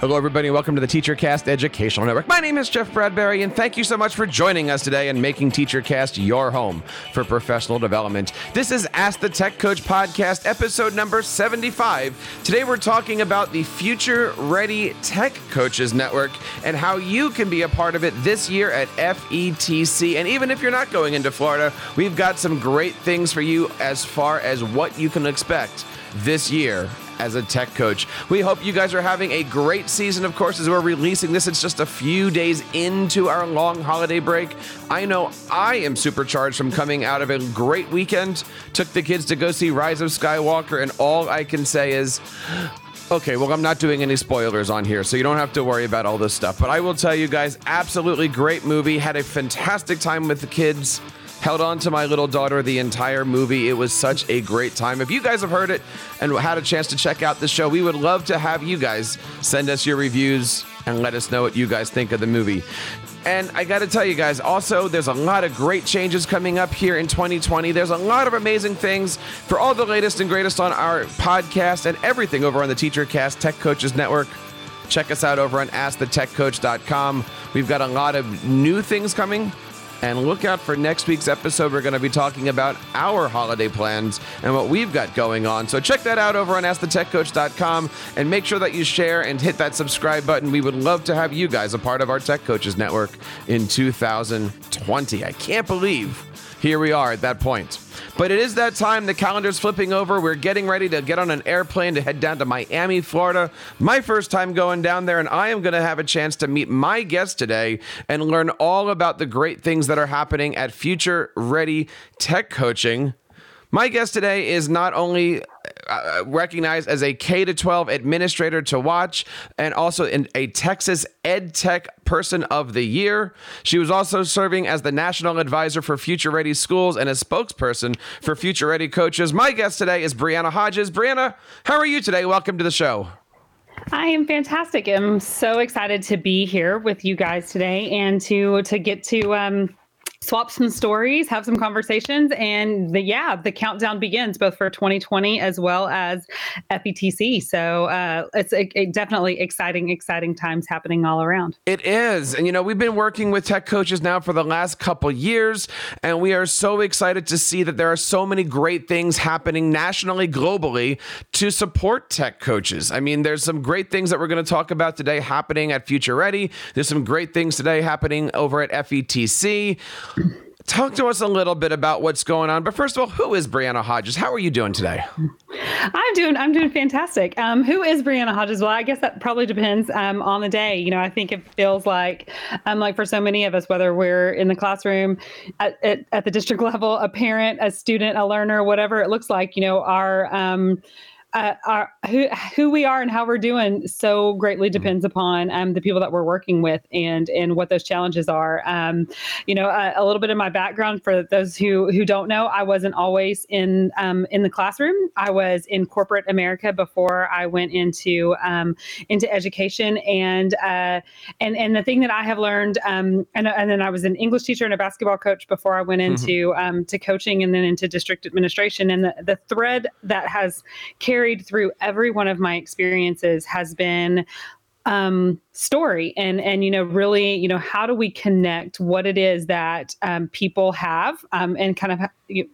Hello, everybody, and welcome to the TeacherCast Educational Network. My name is Jeff Bradbury, and thank you so much for joining us today and making TeacherCast your home for professional development. This is Ask the Tech Coach podcast, episode number 75. Today, we're talking about the Future Ready Tech Coaches Network and how you can be a part of it this year at FETC. And even if you're not going into Florida, we've got some great things for you as far as what you can expect this year as a tech coach. We hope you guys are having a great season, of course, as we're releasing this. It's just a few days into our long holiday break. I know I am supercharged from coming out of a great weekend. Took the kids to go see Rise of Skywalker, and all I can say is, Okay, well, I'm not doing any spoilers on here, so you don't have to worry about all this stuff. But I will tell you guys, absolutely great movie. Had a fantastic time with the kids held on to my little daughter the entire movie. It was such a great time. If you guys have heard it and had a chance to check out the show, we would love to have you guys send us your reviews and let us know what you guys think of the movie. And I got to tell you guys, also, there's a lot of great changes coming up here in 2020. There's a lot of amazing things for all the latest and greatest on our podcast and everything over on the TeacherCast Tech Coaches Network. Check us out over on AskTheTechCoach.com. We've got a lot of new things coming. And look out for next week's episode. We're going to be talking about our holiday plans and what we've got going on. So check that out over on AskTheTechCoach.com and make sure that you share and hit that subscribe button. We would love to have you guys a part of our Tech Coaches Network in 2020. I can't believe here we are at that point. But it is that time. The calendar's flipping over. We're getting ready to get on an airplane to head down to Miami, Florida. My first time going down there, and I am going to have a chance to meet my guest today and learn all about the great things that are happening at Future Ready Tech Coaching. My guest today is not only uh, recognized as a K to 12 administrator to watch and also in a Texas Ed Tech Person of the Year. She was also serving as the national advisor for Future Ready Schools and a spokesperson for Future Ready Coaches. My guest today is Brianna Hodges. Brianna, how are you today? Welcome to the show. I am fantastic. I'm so excited to be here with you guys today and to to get to um, swap some stories, have some conversations, and the yeah, the countdown begins both for 2020 as well as FETC. So uh, it's a, a definitely exciting, exciting times happening all around. It is, and you know we've been working with tech coaches now for the last couple years, and we are so excited to see that there are so many great things happening nationally, globally to support tech coaches. I mean, there's some great things that we're going to talk about today happening at Future Ready. There's some great things today happening over at FETC. Talk to us a little bit about what's going on. But first of all, who is Brianna Hodges? How are you doing today? I'm doing I'm doing fantastic. Um, who is Brianna Hodges? Well, I guess that probably depends um, on the day. You know, I think it feels like um, like for so many of us, whether we're in the classroom, at, at, at the district level, a parent, a student, a learner, whatever it looks like, you know, our um, uh, our, who who we are and how we're doing so greatly mm-hmm. depends upon um, the people that we're working with and and what those challenges are. Um, you know, a, a, little bit of my background for those who who don't know, I wasn't always in um, in the classroom. I was in corporate America before I went into um, into education, and uh, and and the thing that I have learned, um, and and then I was an English teacher and a basketball coach before I went mm-hmm. into mm-hmm. to coaching and then into district administration, and the the thread that has carried carried through every one of my experiences has been um, story and and you know really you know how do we connect what it is that um, people have um, and kind of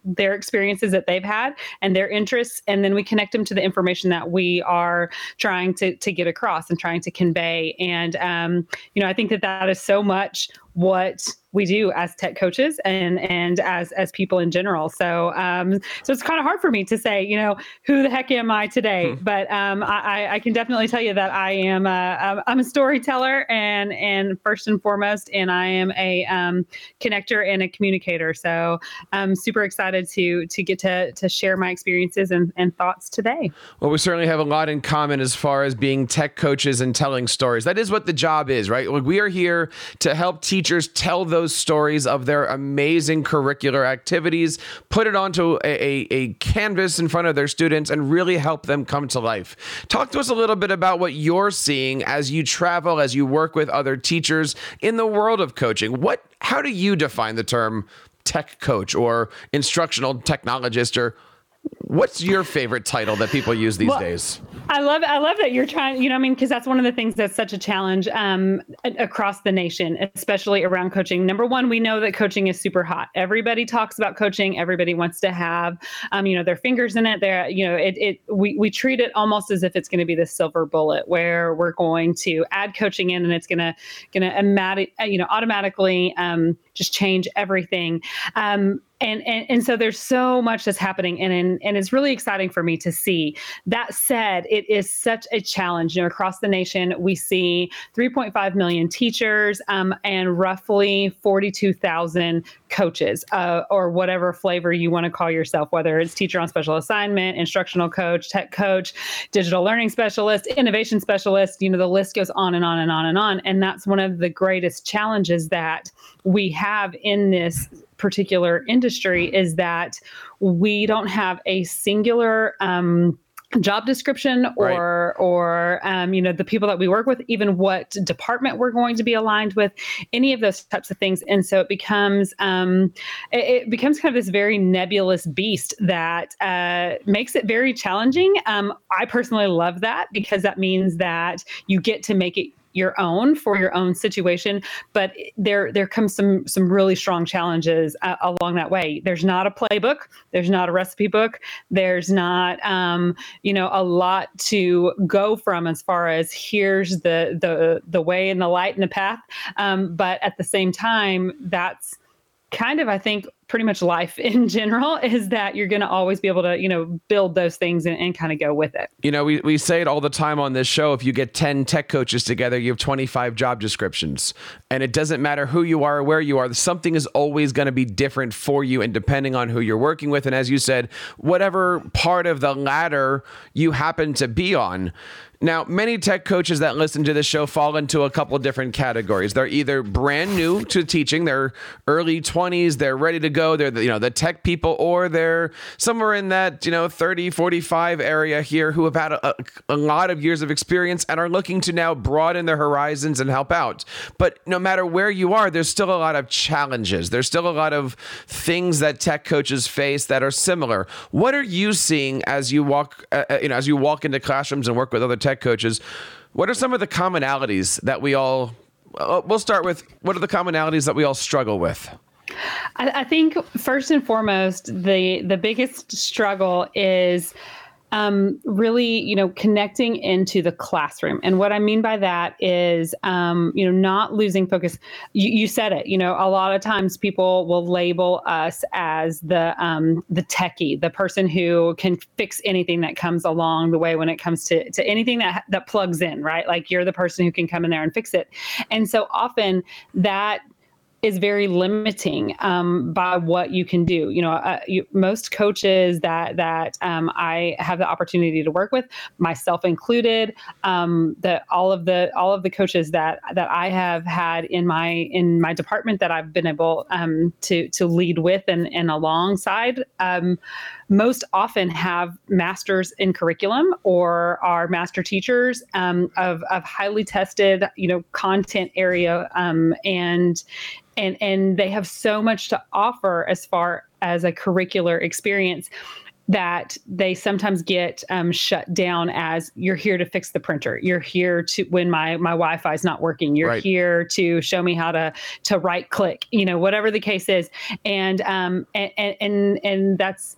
their experiences that they've had and their interests and then we connect them to the information that we are trying to to get across and trying to convey. And um, you know I think that that is so much what we do as tech coaches and and as as people in general. So um, so it's kind of hard for me to say, you know, who the heck am I today? Hmm. But um, I, I can definitely tell you that I am a, I'm a storyteller and and first and foremost, and I am a um, connector and a communicator. So I'm super excited to to get to to share my experiences and, and thoughts today. Well, we certainly have a lot in common as far as being tech coaches and telling stories. That is what the job is, right? Like we are here to help teachers tell the those stories of their amazing curricular activities, put it onto a, a, a canvas in front of their students, and really help them come to life. Talk to us a little bit about what you're seeing as you travel, as you work with other teachers in the world of coaching. What, how do you define the term tech coach or instructional technologist or What's your favorite title that people use these well, days? I love I love that you're trying, you know, I mean, because that's one of the things that's such a challenge um, across the nation, especially around coaching. Number one, we know that coaching is super hot. Everybody talks about coaching. Everybody wants to have, um, you know, their fingers in it. There, you know, it, it we we treat it almost as if it's going to be the silver bullet where we're going to add coaching in and it's going to going to you know automatically um, just change everything. Um, and, and and so there's so much that's happening and, and and it's really exciting for me to see. That said it is such a challenge. You know across the nation we see 3.5 million teachers um, and roughly 42,000 coaches uh, or whatever flavor you want to call yourself whether it's teacher on special assignment instructional coach tech coach digital learning specialist innovation specialist you know the list goes on and on and on and on. And that's one of the greatest challenges that we have in this particular industry is that we don't have a singular um, job description or right. or um, you know the people that we work with even what department we're going to be aligned with any of those types of things and so it becomes um, it, it, becomes kind of this very nebulous beast that uh, makes it very challenging um, i personally love that because that means that you get to make it your own for your own situation but there there comes some some really strong challenges uh, along that way. There's not a playbook there's not a recipe book there's not um, you know a lot to go from as far as here's the the the way and the light and the path. Um, but at the same time that's kind of i think pretty much life in general is that you're going to always be able to you know build those things and, and kind of go with it. You know we, we say it all the time on this show if you get 10 tech coaches together you have 25 job descriptions. And it doesn't matter who you are or where you are something is always going to be different for you and depending on who you're working with. And as you said whatever part of the ladder you happen to be on now, many tech coaches that listen to this show fall into a couple different categories. They're either brand new to teaching, they're early 20s, they're ready to go, they're the, you know, the tech people or they're somewhere in that, you know, 30, 45 area here who have had a, a lot of years of experience and are looking to now broaden their horizons and help out. But no matter where you are, there's still a lot of challenges. There's still a lot of things that tech coaches face that are similar. What are you seeing as you walk uh, uh you know, as you walk into classrooms and work with other tech tech coaches. What are some of the commonalities that we all? Uh, we'll start with what are the commonalities that we all struggle with. I, I think first and foremost, the the biggest struggle is um, really, you know, connecting into the classroom. And what I mean by that is, um, you know, not losing focus. You, you, said it. You know, a lot of times people will label us as the um, the techie, the person who can fix anything that comes along the way when it comes to to anything that that plugs in, right? Like you're the person who can come in there and fix it. And so often that is very limiting um, by what you can do. You know, uh, you, most coaches that that um, I have the opportunity to work with, myself included, um, that all of the all of the coaches that that I have had in my in my department that I've been able um, to to lead with and and alongside um, most often have masters in curriculum or are master teachers um, of, of highly tested you know content area um, and and and they have so much to offer as far as a curricular experience that they sometimes get um, shut down as you're here to fix the printer you're here to when my my wi-fi is not working you're right. here to show me how to to right click you know whatever the case is and um and and and that's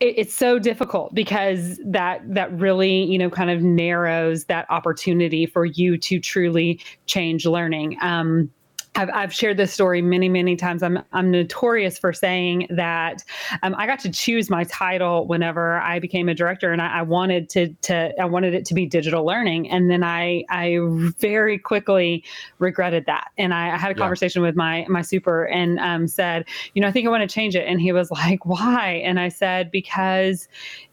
it's so difficult because that that really you know kind of narrows that opportunity for you to truly change learning. Um, I've, I've shared this story many, many times. I'm, I'm notorious for saying that um, I got to choose my title whenever I became a director, and I, I, wanted to, to I wanted it to be digital learning, and then I I very quickly regretted that, and I, I had a yeah. conversation with my my super and um, said, you know, I think I want to change it, and he was like, why? And I said because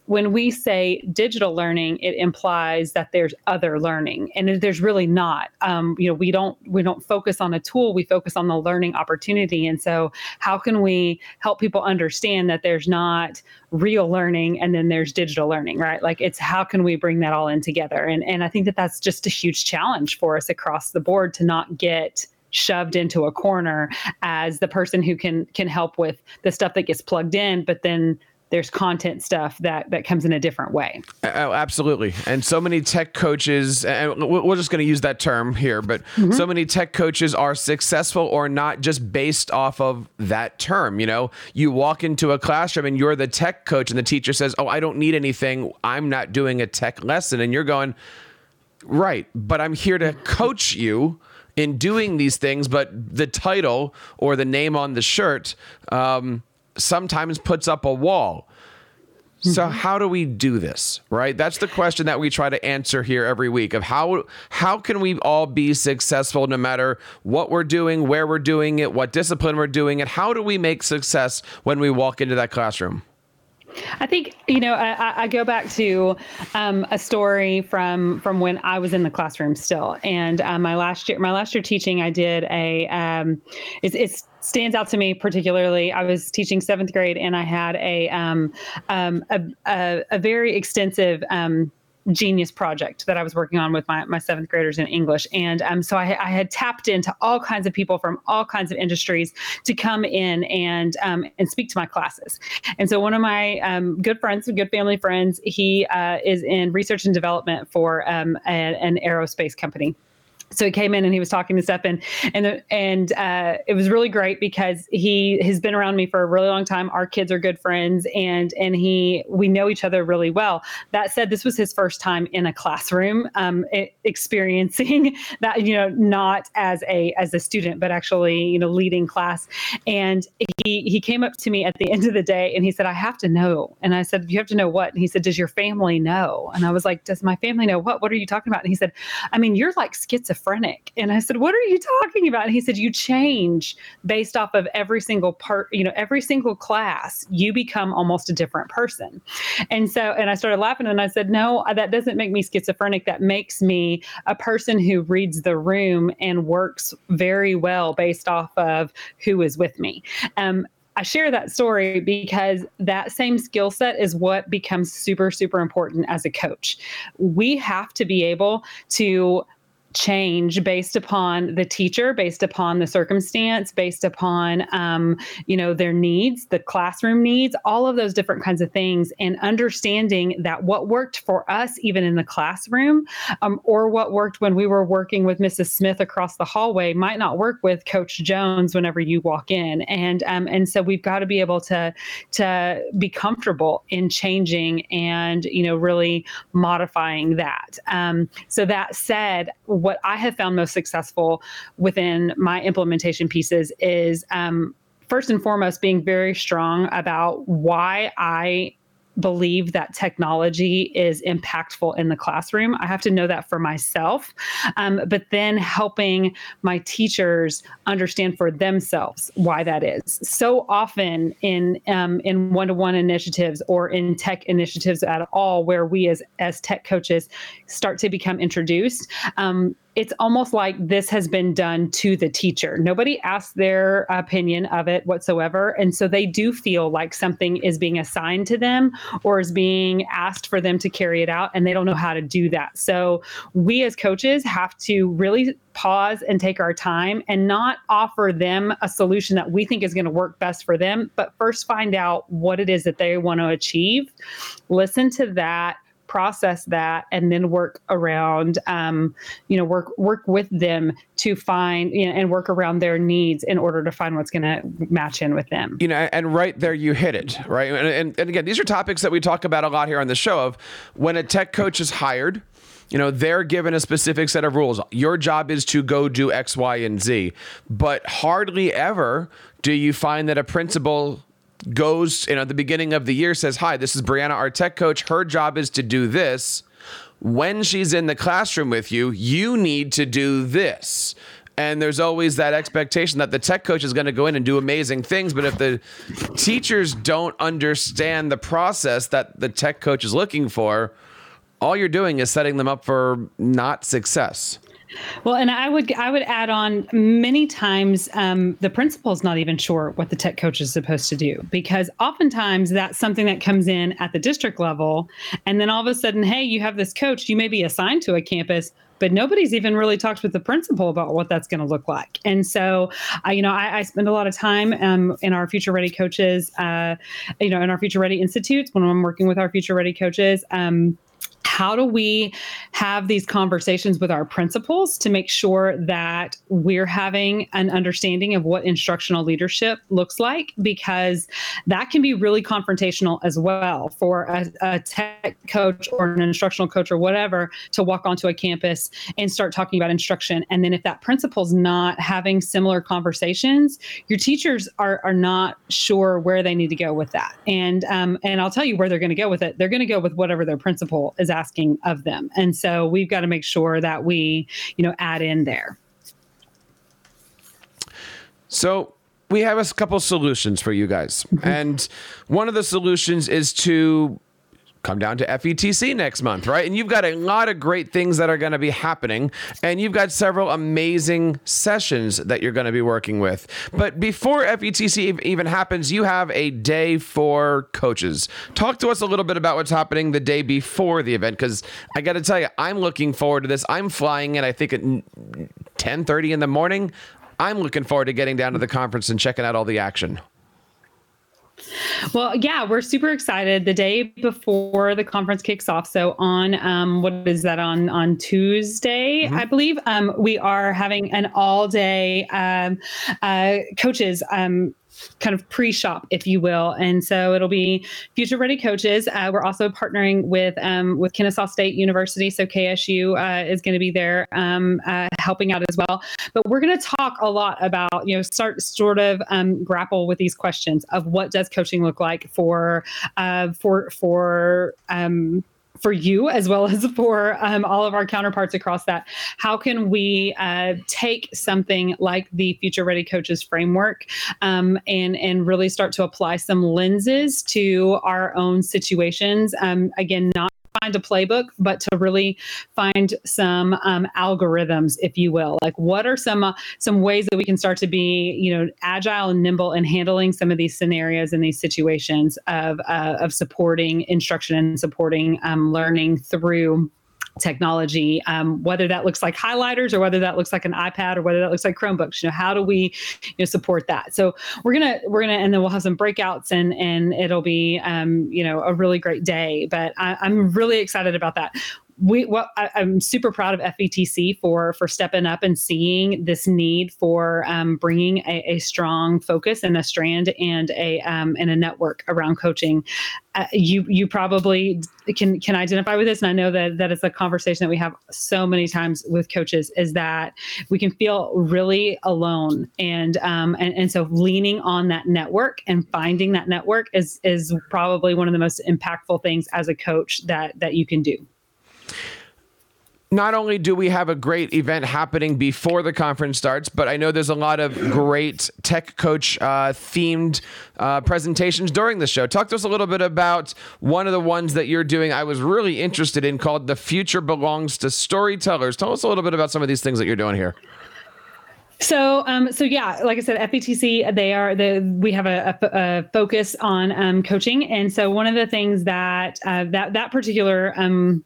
when we say digital learning, it implies that there's other learning, and there's really not. Um, you know, we don't we don't focus on a tool; we focus on the learning opportunity. And so, how can we help people understand that there's not real learning and then there's digital learning, right? Like, it's how can we bring that all in together? And and I think that that's just a huge challenge for us across the board to not get shoved into a corner as the person who can can help with the stuff that gets plugged in, but then there's content stuff that that comes in a different way. Oh, absolutely. And so many tech coaches, and we're just going to use that term here, but mm-hmm. so many tech coaches are successful or not just based off of that term. You know, you walk into a classroom and you're the tech coach, and the teacher says, "Oh, I don't need anything. I'm not doing a tech lesson," and you're going, "Right, but I'm here to coach you." In doing these things, but the title or the name on the shirt um, sometimes puts up a wall. So mm-hmm. how do we do this? Right? That's the question that we try to answer here every week of how how can we all be successful no matter what we're doing, where we're doing it, what discipline we're doing it. How do we make success when we walk into that classroom? I think you know I, I go back to um, a story from from when I was in the classroom still, and uh, my last year my last year teaching I did a um, it's, it's stands out to me particularly. I was teaching seventh grade, and I had a um, um, a, a, a, very extensive um, genius project that I was working on with my, my seventh graders in English. And um, so I, I, had tapped into all kinds of people from all kinds of industries to come in and um, and speak to my classes. And so one of my um, good friends, good family friends, he uh, is in research and development for um, a, an aerospace company so he came in and he was talking to Stefan, and and uh, it was really great because he has been around me for a really long time. Our kids are good friends, and and he we know each other really well. That said, this was his first time in a classroom, um, experiencing that you know not as a as a student, but actually you know leading class. And he he came up to me at the end of the day and he said, "I have to know." And I said, "You have to know what?" And he said, "Does your family know?" And I was like, "Does my family know what? What are you talking about?" And he said, "I mean, you're like schizophrenic." Schizophrenic. And I said, What are you talking about? And he said, You change based off of every single part, you know, every single class, you become almost a different person. And so, and I started laughing and I said, No, that doesn't make me schizophrenic. That makes me a person who reads the room and works very well based off of who is with me. Um, I share that story because that same skill set is what becomes super, super important as a coach. We have to be able to change based upon the teacher, based upon the circumstance, based upon um, you know their needs, the classroom needs, all of those different kinds of things, and understanding that what worked for us even in the classroom, um, or what worked when we were working with Mrs. Smith across the hallway might not work with Coach Jones whenever you walk in, and um, and so we've got to be able to to be comfortable in changing and you know really modifying that. Um, so that said what I have found most successful within my implementation pieces is um, first and foremost being very strong about why I believe that technology is impactful in the classroom. I have to know that for myself, um, but then helping my teachers understand for themselves why that is. So often in um, in one-to-one initiatives or in tech initiatives at all, where we as as tech coaches start to become introduced. Um, it's almost like this has been done to the teacher. Nobody asked their opinion of it whatsoever. And so they do feel like something is being assigned to them or is being asked for them to carry it out, and they don't know how to do that. So we as coaches have to really pause and take our time and not offer them a solution that we think is going to work best for them, but first find out what it is that they want to achieve. Listen to that process that and then work around um, you know work work with them to find you know, and work around their needs in order to find what's going to match in with them. You know and right there you hit it right? And, and, and again these are topics that we talk about a lot here on the show of when a tech coach is hired you know they're given a specific set of rules. Your job is to go do x y and z. But hardly ever do you find that a principal goes, you know, at the beginning of the year says, Hi, this is Brianna, our tech coach. Her job is to do this. When she's in the classroom with you, you need to do this. And there's always that expectation that the tech coach is going to go in and do amazing things. But if the teachers don't understand the process that the tech coach is looking for, all you're doing is setting them up for not success. Well, and I would I would add on many times um, the principal's not even sure what the tech coach is supposed to do because oftentimes that's something that comes in at the district level, and then all of a sudden, hey, you have this coach, you may be assigned to a campus, but nobody's even really talked with the principal about what that's going to look like. And so, uh, you know, I, I, spend a lot of time um, in our Future Ready coaches, uh, you know, in our Future Ready institutes when I'm working with our Future Ready coaches. Um, how do we have these conversations with our principals to make sure that we're having an understanding of what instructional leadership looks like? Because that can be really confrontational as well for a, a tech coach or an instructional coach or whatever to walk onto a campus and start talking about instruction. And then if that principal's not having similar conversations your teachers are, are not sure where they need to go with that. And um, and i'll tell you where they're going to go with it. They're going to go with whatever their principal is asking of them. And so we've got to make sure that we, you know, add in there. So we have a couple solutions for you guys. Mm-hmm. And one of the solutions is to come down to FETC next month, right? And you've got a lot of great things that are going to be happening, and you've got several amazing sessions that you're going to be working with. But before FETC even happens, you have a day for coaches. Talk to us a little bit about what's happening the day before the event, because I got to tell you, I'm looking forward to this. I'm flying in, I think at 10:30 in the morning. I'm looking forward to getting down to the conference and checking out all the action. Well, yeah, we're super excited. The day before the conference kicks off, so on um, what is that on on Tuesday, mm-hmm. I believe, um, we are having an all day um, uh, coaches um, kind of pre-shop, if you will. And so it'll be future ready coaches. Uh, we're also partnering with um, with Kennesaw State University, so KSU uh, is going to be there um, uh, helping out as well. But we're going to talk a lot about you know start sort of um, grapple with these questions of what does coaching look like for uh, for for um, for you as well as for um, all of our counterparts across that. How can we uh, take something like the Future Ready Coaches framework um, and and really start to apply some lenses to our own situations? Um, again, not find a playbook, but to really find some um, algorithms, if you will. Like, what are some uh, some ways that we can start to be, you know, agile and nimble in handling some of these scenarios and these situations of uh, of supporting instruction and supporting um, learning through technology, um, whether that looks like highlighters or whether that looks like an iPad or whether that looks like Chromebooks. You know, how do we, you know, support that? So we're gonna we're gonna and then we'll have some breakouts and and it'll be um, you know a really great day. But I, I'm really excited about that we well I, am super proud of FETC for for stepping up and seeing this need for um, bringing a, a, strong focus and a strand and a um, and a network around coaching. Uh, you you probably can can identify with this, and I know that that is a conversation that we have so many times with coaches is that we can feel really alone, and um, and and so leaning on that network and finding that network is is probably one of the most impactful things as a coach that that you can do not only do we have a great event happening before the conference starts, but I know there's a lot of great tech coach uh, themed uh, presentations during the show. Talk to us a little bit about one of the ones that you're doing. I was really interested in called "The Future Belongs to Storytellers." Tell us a little bit about some of these things that you're doing here. So, um, so yeah, like I said, FETC, they are the we have a, a, a focus on um, coaching, and so one of the things that uh, that that particular um,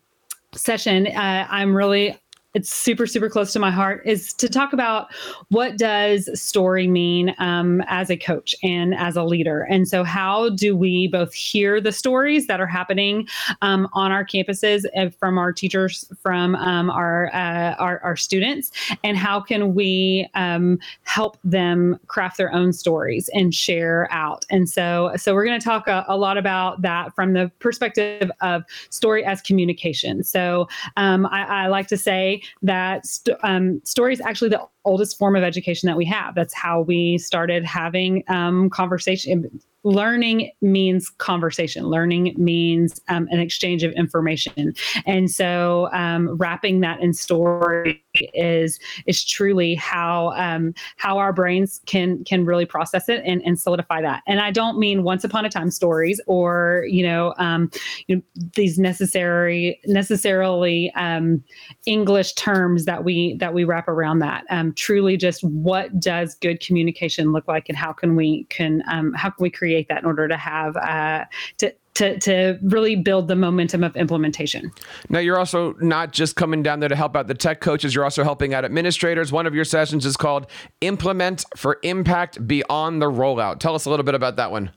session, uh, I'm really it's super super close to my heart is to talk about what does story mean um, as a coach and as a leader? And so how do we both hear the stories that are happening um, on our campuses uh, from our teachers from um, our, uh, our, our students? And how can we um, help them craft their own stories and share out? And so so we're going to talk a, a, lot about that from the perspective of story as communication. So um, I, I like to say that st- um, story is actually the oldest form of education that we have. That's how we started having um, conversation. Learning means conversation. Learning means um, an exchange of information. And so, um, wrapping that in story is is truly how um, how our brains can can really process it and, and solidify that. And I don't mean once upon a time stories or you know, um, you know these necessary necessarily um, English terms that we that we wrap around that. Um, truly, just what does good communication look like, and how can we can um, how can we create that in order to have uh, to to, to really build the momentum of implementation. Now, you're also not just coming down there to help out the tech coaches, you're also helping out administrators. One of your sessions is called Implement for Impact Beyond the Rollout. Tell us a little bit about that one.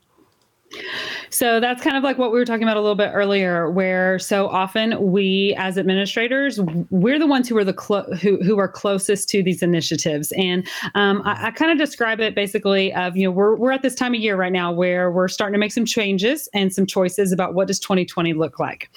So that's kind of like what we were talking about a little bit earlier, where so often we as administrators, we're the ones who are the clo- who who are closest to these initiatives, and um, I, I kind of describe it basically of you know we're we're at this time of year right now where we're starting to make some changes and some choices about what does 2020 look like.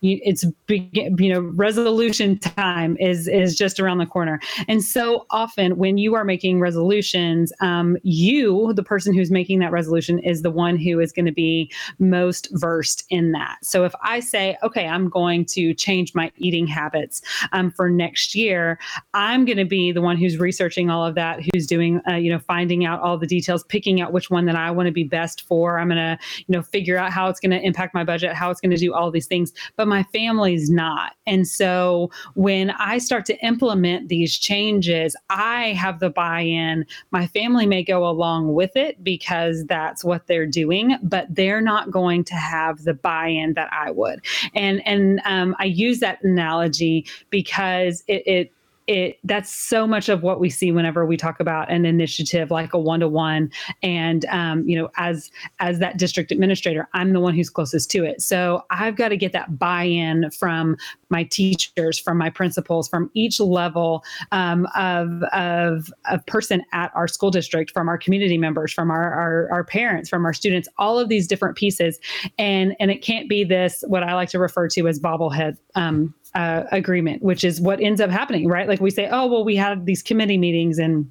It's you know resolution time is is just around the corner, and so often when you are making resolutions, um, you the person who's making that resolution is the one who is going to be most versed in that. So if I say, okay, I'm going to change my eating habits um, for next year, I'm going to be the one who's researching all of that, who's doing, uh, you know, finding out all the details, picking out which one that I want to be best for. I'm going to, you know, figure out how it's going to impact my budget, how it's going to do all these things. But my family's not. And so when I start to implement these changes, I have the buy in. My family may go along with it because that's what they're doing, but they're not going to have the buy-in that I would. And and um, I use that analogy because it, it it that's so much of what we see whenever we talk about an initiative like a one-to-one. And um, you know as as that district administrator i'm the one who's closest to it. So i've got to get that buy-in from my teachers from my principals from each level um, of, of a person at our school district from our community members from our, our, our parents from our students all of these different pieces. And and it can't be this what i like to refer to as bobblehead um, uh, agreement, which is what ends up happening, right? Like we say, oh, well, we had these committee meetings and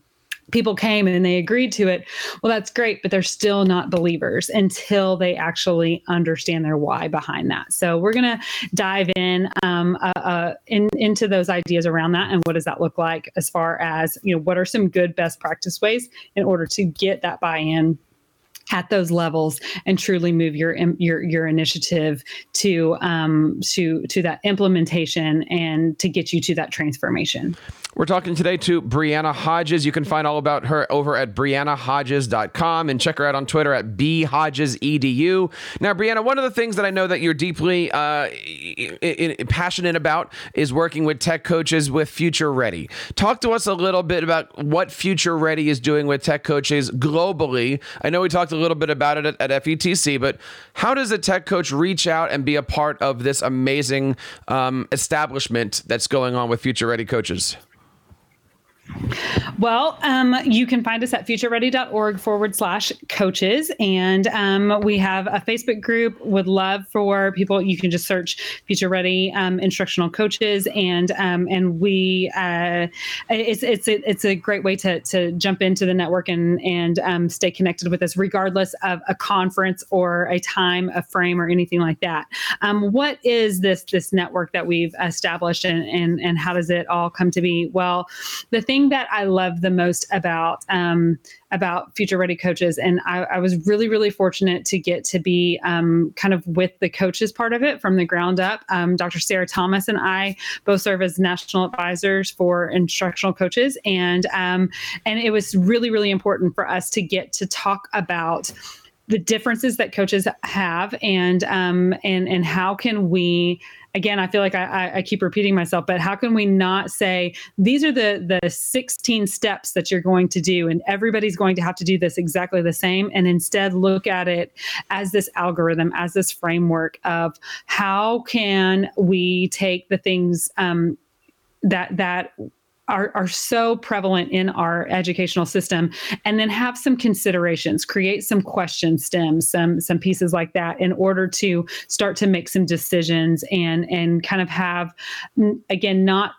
people came and they agreed to it. Well, that's great, but they're still not believers until they actually understand their why behind that. So we're going to dive in, um, uh, uh, in into those ideas around that and what does that look like as far as you know what are some good best practice ways in order to get that buy-in at those levels and truly move your your your initiative to um, to to that implementation and to get you to that transformation. We're talking today to Brianna Hodges. You can find all about her over at briannahodges.com and check her out on Twitter at bhodgesedu. Now, Brianna, one of the things that I know that you're deeply uh, passionate about is working with tech coaches with Future Ready. Talk to us a little bit about what Future Ready is doing with tech coaches globally. I know we talked a little bit about it at, at FETC, but how does a tech coach reach out and be a part of this amazing um, establishment that's going on with Future Ready coaches? Well, um, you can find us at futureready.org forward slash coaches. And um, we have a Facebook group. Would love for people, you can just search Future Ready um, instructional coaches. And um, and we, uh, it's, it's, it's a great way to, to jump into the network and, and um, stay connected with us, regardless of a conference or a time, a frame, or anything like that. Um, what is this, this network that we've established and, and, and how does it all come to be? Well, the thing that I love the most about um, about Future Ready coaches, and I, I, was really really fortunate to get to be um, kind of with the coaches part of it from the ground up. Um, Dr. Sarah Thomas and I both serve as national advisors for instructional coaches, and um, and it was really really important for us to get to talk about the differences that coaches have and um, and and how can we again, I feel like I, I, keep repeating myself, but how can we not say these are the the 16 steps that you're going to do, and everybody's going to have to do this exactly the same, and instead look at it as this algorithm, as this framework of how can we take the things um, that that are, are so prevalent in our educational system and then have some considerations create some question stems some some pieces like that in order to start to make some decisions and and kind of have again not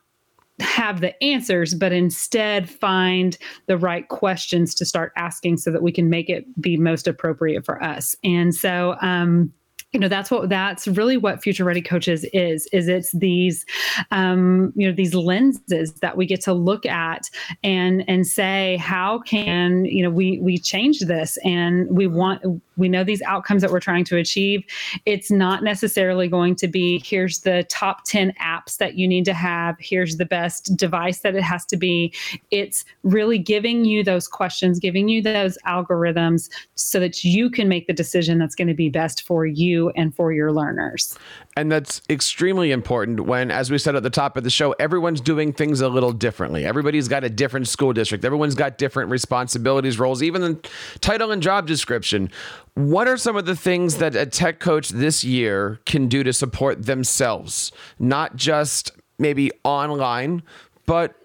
have the answers, but instead find the right questions to start asking so that we can make it be most appropriate for us. And so, um, you know that's what that's really what future ready coaches is is it's these um, you know these lenses that we get to look at and and say how can you know we we change this and we want we know these outcomes that we're trying to achieve. It's not necessarily going to be here's the top 10 apps that you need to have. Here's the best device that it has to be. It's really giving you those questions giving you those algorithms so that you can make the decision that's going to be best for you and for your learners. And that's extremely important when, as we said at the top of the show, everyone's doing things a little differently. Everybody's got a different school district, everyone's got different responsibilities, roles, even the title and job description. What are some of the things that a tech coach this year can do to support themselves, not just maybe online, but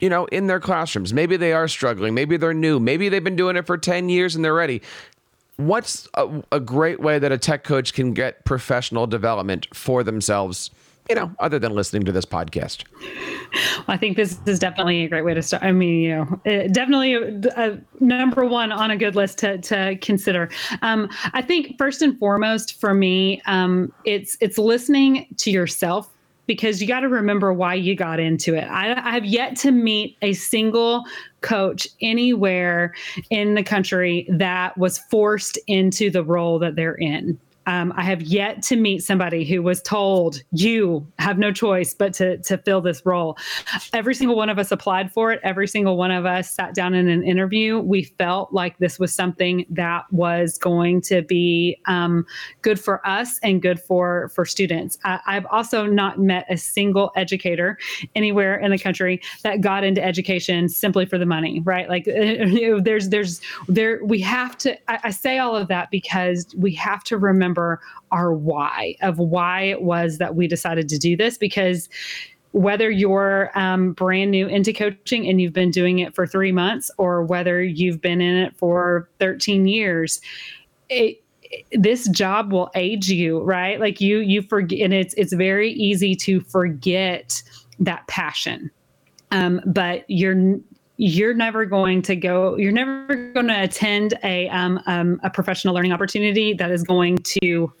you know, in their classrooms. Maybe they are struggling. Maybe they're new. Maybe they've been doing it for 10 years and they're ready what's a, a, great way that a tech coach can get professional development for themselves you know other than listening to this podcast? Well, i think this is definitely a great way to start. I mean you know definitely a, a number one on a good list to, to consider. Um, i think first and foremost for me um, it's it's listening to yourself because you got to remember why you got into it. I, I, have yet to meet a single coach anywhere in the country that was forced into the role that they're in. Um, I have yet to meet somebody who was told you have no choice but to to fill this role. Every single one of us applied for it. Every single one of us sat down in an interview. We felt like this was something that was going to be um, good for us and good for for students. I, I've also not met a single educator anywhere in the country that got into education simply for the money. Right? Like there's there's there we have to. I, I say all of that because we have to remember remember our why of why it was that we decided to do this because whether you're um, brand new into coaching and you've been doing it for three months or whether you've been in it for 13 years it, this job will age you right? Like you you forget and it's it's very easy to forget that passion. Um, but you're you're never going to go you're never going to attend a um, um, a professional learning opportunity that is going to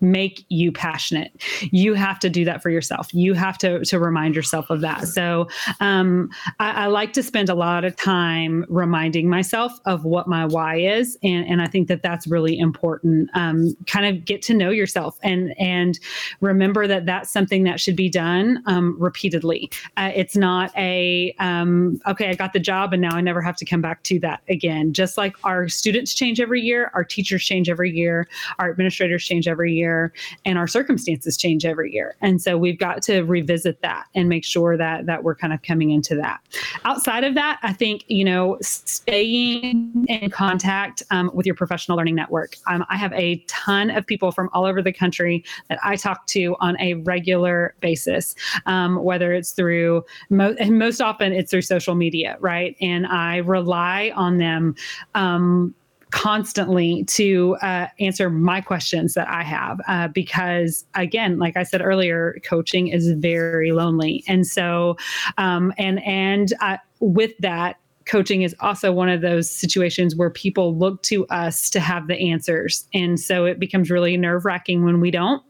make you passionate. You have to do that for yourself. You have to to remind yourself of that. So um, I, I, like to spend a lot of time reminding myself of what my why is, and and I think that that's really important. Um, kind of get to know yourself and and remember that that's something that should be done um, repeatedly. Uh, it's not a um, okay, I got the job and now I never have to come back to that again. Just like our students change every year, our teachers change every year, our administrators change every year year and our circumstances change every year. And so we've got to revisit that and make sure that that we're kind of coming into that. Outside of that, I think, you know, staying in contact um, with your professional learning network. Um, I have a ton of people from all over the country that I talk to on a regular basis, um, whether it's through, mo- and most often it's through social media, right? And I rely on them um, constantly to uh, answer my questions that I have uh, because again, like I said earlier, coaching is very lonely, and so um, and and uh, with that. Coaching is also one of those situations where people look to us to have the answers. And so it becomes really nerve wracking when we don't.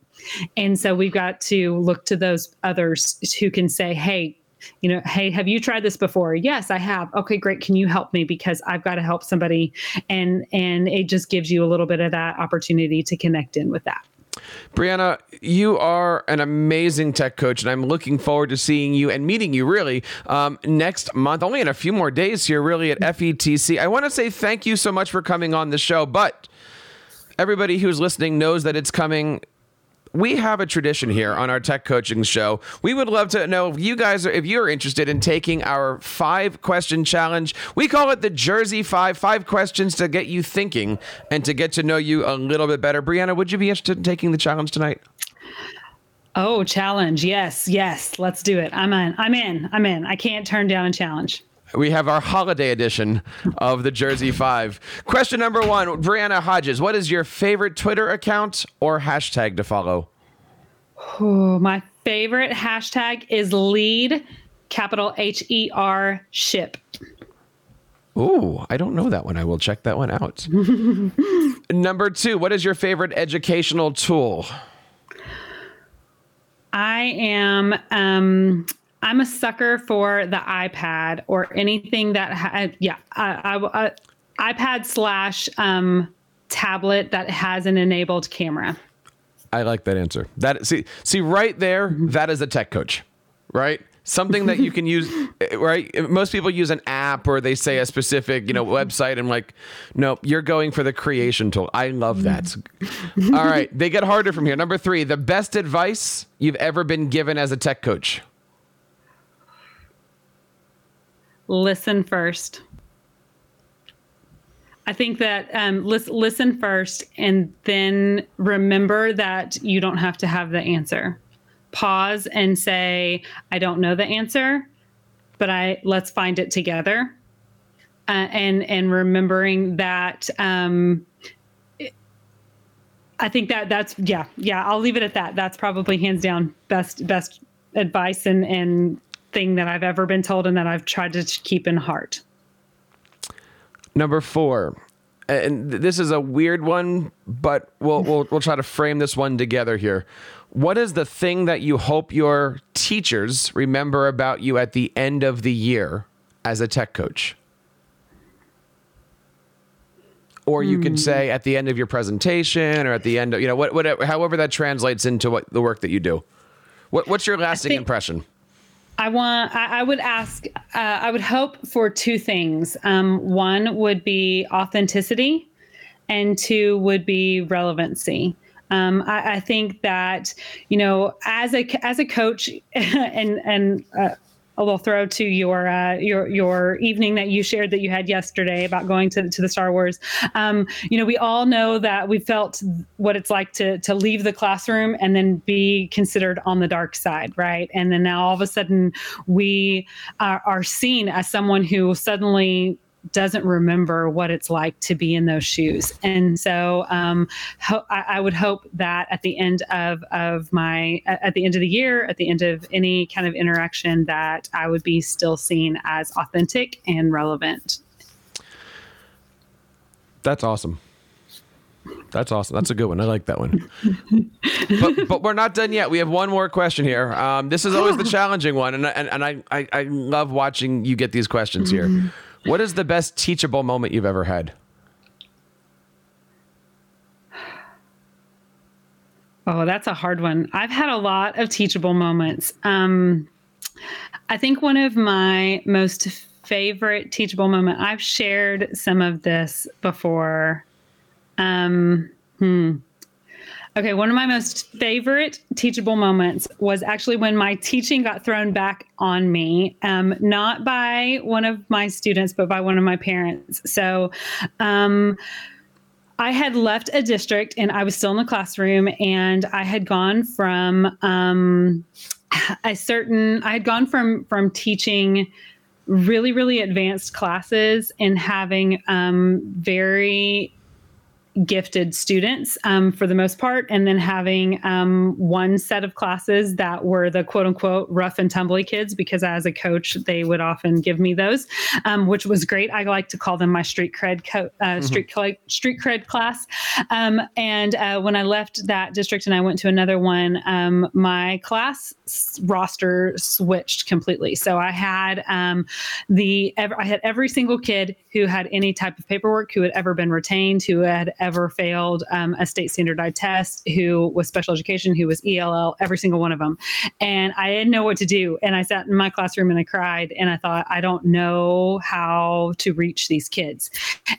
And so we've got to look to those others who can say, hey, you know, hey, have you tried this before? Yes, I have. Okay, great. Can you help me because I've got to help somebody and and it just gives you a little bit of that opportunity to connect in with that. Brianna, you are an amazing tech coach, and I'm looking forward to seeing you and meeting you really um, next month, only in a few more days here, really, at FETC. I want to say thank you so much for coming on the show, but everybody who's listening knows that it's coming we have a tradition here on our tech coaching show. We would love to know if you guys are, if you're interested in taking our five question challenge. We call it the Jersey Five, five questions to get you thinking and to get to know you a little bit better. Brianna, would you be interested in taking the challenge tonight? Oh, challenge. Yes, yes. Let's do it. I'm in. I'm in. I'm in. I can't turn down a challenge. We have our holiday edition of the Jersey Five. Question number one Brianna Hodges, what is your favorite Twitter account or hashtag to follow? Oh, my favorite hashtag is lead, capital H E R ship. Ooh, I don't know that one. I will check that one out. Number two, what is your favorite educational tool? I am um I'm a sucker for the iPad or anything that ha- uh, yeah, I, I, I, uh, iPad slash um tablet that has an enabled camera. I like that answer. That see see right there, mm-hmm. that is a tech coach, right? Something that you can use, eh, eh, right? Most people use an app or they say a specific, you know, mm-hmm. website. I'm like, no, you're going for the creation tool. I love mm-hmm. that. All right, they get harder from here. Number three, the best advice you've ever been given as a tech coach. Listen first. I think that um, listen, listen first and then remember that you don't have to have the answer. Pause and say, I don't know the answer, but I let's find it together. Uh, and and remembering that um, I think that that's yeah yeah I'll leave it at that. That's probably hands down best best advice and and thing that I've ever been told and that I've tried to keep in heart. Number four, and this is a weird one, but we'll we'll we'll try to frame this one together here. What is the thing that you hope your teachers remember about you at the end of the year as a tech coach? Or you could hmm. say at the end of your presentation, or at the end of you know what whatever, however that translates into what the work that you do. What what's your lasting think- impression? I want. I, I would ask. Uh, I would hope for two things. Um, one would be authenticity, and two would be relevancy. Um, I, I think that you know, as a as a coach, and and uh, a little throw to your uh, your your evening that you shared that you had yesterday about going to to the Star Wars. Um, you know, we all know that we felt what it's like to to leave the classroom and then be considered on the dark side, right? And then now all of a sudden we are, are seen as someone who suddenly doesn't remember what it's like to be in those shoes. And so um, ho- I, I would hope that at the end of, of my, at the end of the year, at the end of any kind of interaction, that I would be still seen as authentic and relevant. That's awesome. That's awesome. That's a good one. I like that one. but but we're not done yet. We have one more question here. Um, this is always the challenging one, and and, and I, I I love watching you get these questions here. What is the best teachable moment you've ever had? Oh, that's a hard one. I've had a lot of teachable moments. Um, I think one of my most favorite teachable moment. I've shared some of this before. Um, hmm. Okay, one of my most favorite teachable moments was actually when my teaching got thrown back on me, um, not by one of my students, but by one of my parents. So, um, I had left a district and I was still in the classroom, and I had gone from um, a certain. I had gone from from teaching really really advanced classes and having um, very gifted students um, for the most part, and then having um, one set of classes that were the quote unquote rough and tumbly kids, because as a coach, they would often give me those, um, which was great. I like to call them my street cred co- uh, street cred, street cred class. Um, and uh, when I left that district and I went to another one, um, my class roster switched completely. So I had um, the ev- I had every single kid who had any type of paperwork who had ever been retained, who had ever failed um, a state standardized test, who was special education, who was ELL, every single one of them. And I didn't know what to do. And I sat in my classroom and I cried. And I thought, I don't know how to reach these kids.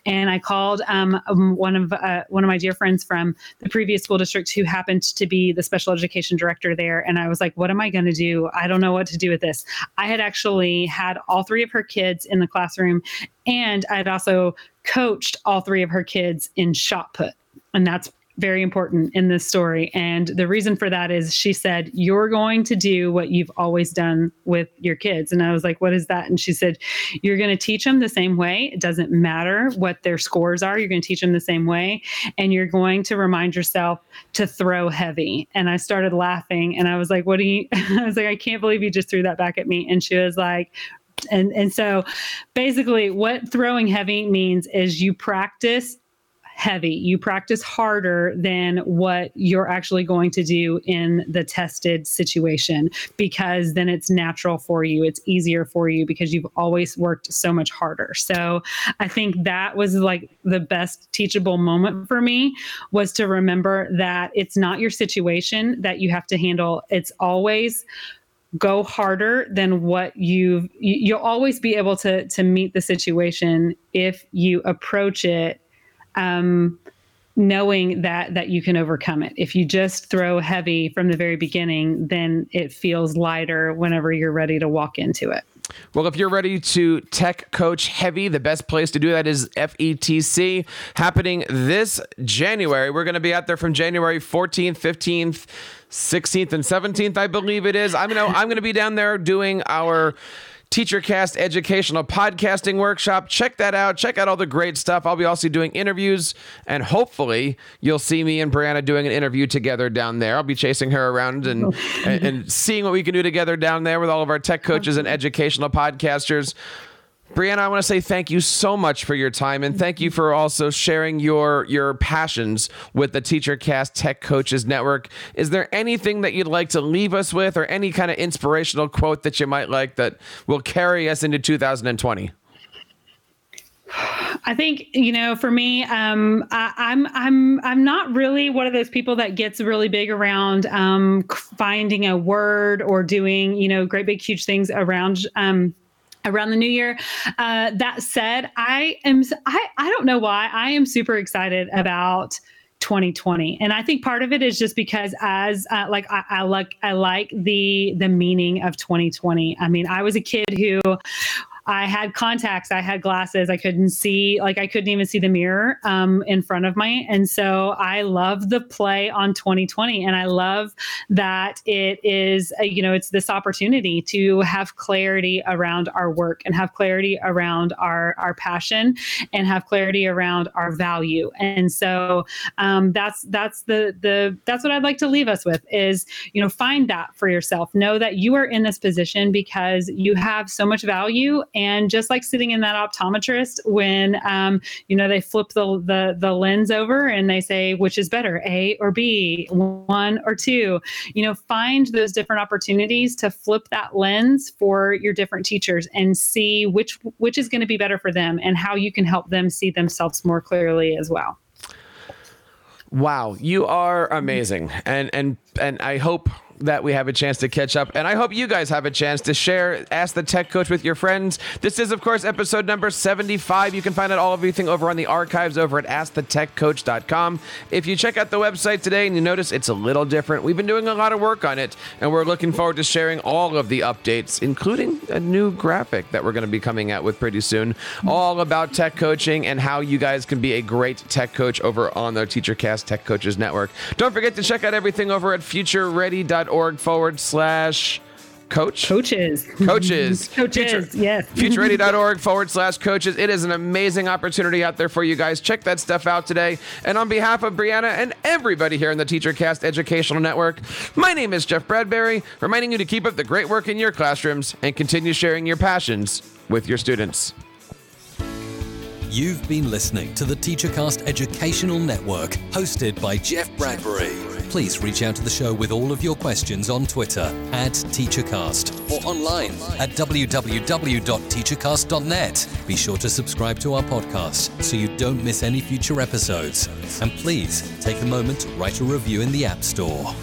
And I called um, um, one of uh, one of my dear friends from the previous school district who happened to be the special education director there. And I was like, what am I going to do? I don't know what to do with this. I had actually had all three of her kids in the classroom and I'd also coached all three of her kids in shot put. And that's very important in this story. And the reason for that is she said, You're going to do what you've always done with your kids. And I was like, What is that? And she said, You're going to teach them the same way. It doesn't matter what their scores are. You're going to teach them the same way. And you're going to remind yourself to throw heavy. And I started laughing and I was like, What do you? I was like, I can't believe you just threw that back at me. And she was like, and and so basically what throwing heavy means is you practice heavy. You practice harder than what you're actually going to do in the tested situation because then it's natural for you. It's easier for you because you've always worked so much harder. So I think that was like the best teachable moment for me was to remember that it's not your situation that you have to handle. It's always go harder than what you've you'll always be able to to meet the situation if you approach it um, knowing that that you can overcome it. If you just throw heavy from the very beginning, then it feels lighter whenever you're ready to walk into it. Well, if you're ready to tech coach heavy, the best place to do that is FETC happening this January. We're going to be out there from January 14th, 15th, 16th, and 17th, I believe it is. I'm going to I'm going to be down there doing our TeacherCast educational podcasting workshop. Check that out. Check out all the great stuff. I'll be also doing interviews, and hopefully, you'll see me and Brianna doing an interview together down there. I'll be chasing her around and, and, and seeing what we can do together down there with all of our tech coaches and educational podcasters. Brianna, I want to say thank you so much for your time and thank you for also sharing your your passions with the Teacher Cast Tech Coaches Network. Is there anything that you'd like to leave us with or any kind of inspirational quote that you might like that will carry us into 2020? I think you know, for me, um, I, am I'm, I'm I'm not really one of those people that gets really big around um, finding a word or doing you know great big huge things around um, around the new year. Uh, that said, I am I I don't know why. I am super excited about 2020 and i think part of it is just because as uh, like I, I like i like the the meaning of 2020 i mean i was a kid who I had contacts, I had glasses, I couldn't see, like I couldn't even see the mirror um, in front of me. And so I love the play on 2020. And I love that it is, a, you know, it's this opportunity to have clarity around our work and have clarity around our, our passion and have clarity around our value. And so um, that's, that's the, the, that's what I'd like to leave us with is, you know, find that for yourself. Know that you are in this position because you have so much value and just like sitting in that optometrist when um, you know they flip the, the the lens over and they say which is better, A or B, one or two. You know, find those different opportunities to flip that lens for your different teachers and see which which is going to be better for them and how you can help them see themselves more clearly as well. Wow, you are amazing. And and and I hope that we have a chance to catch up. And I hope you guys have a chance to share Ask the Tech Coach with your friends. This is, of course, episode number 75. You can find out all of everything over on the archives over at AskTheTechCoach.com. If you check out the website today and you notice it's a little different, we've been doing a lot of work on it, and we're looking forward to sharing all of the updates, including a new graphic that we're going to be coming out with pretty soon, all about tech coaching and how you guys can be a great tech coach over on the TeacherCast Tech Coaches Network. Don't forget to check out everything over at futureready.org org forward slash coach. Coaches. Coaches. Coaches Future, yes. futureready.org forward slash coaches. It is an amazing opportunity out there for you guys. Check that stuff out today. And on behalf of brianna and everybody here in the teachercast educational network my name is jeff bradbury reminding you to keep up the great work in your classrooms and continue sharing your passions with your students You've been listening to the TeacherCast Educational Network, hosted by Jeff Bradbury. Please reach out to the show with all of your questions on Twitter at TeacherCast or online at www.teachercast.net. Be sure to subscribe to our podcast so you don't miss any future episodes. And please take a moment to write a review in the App Store.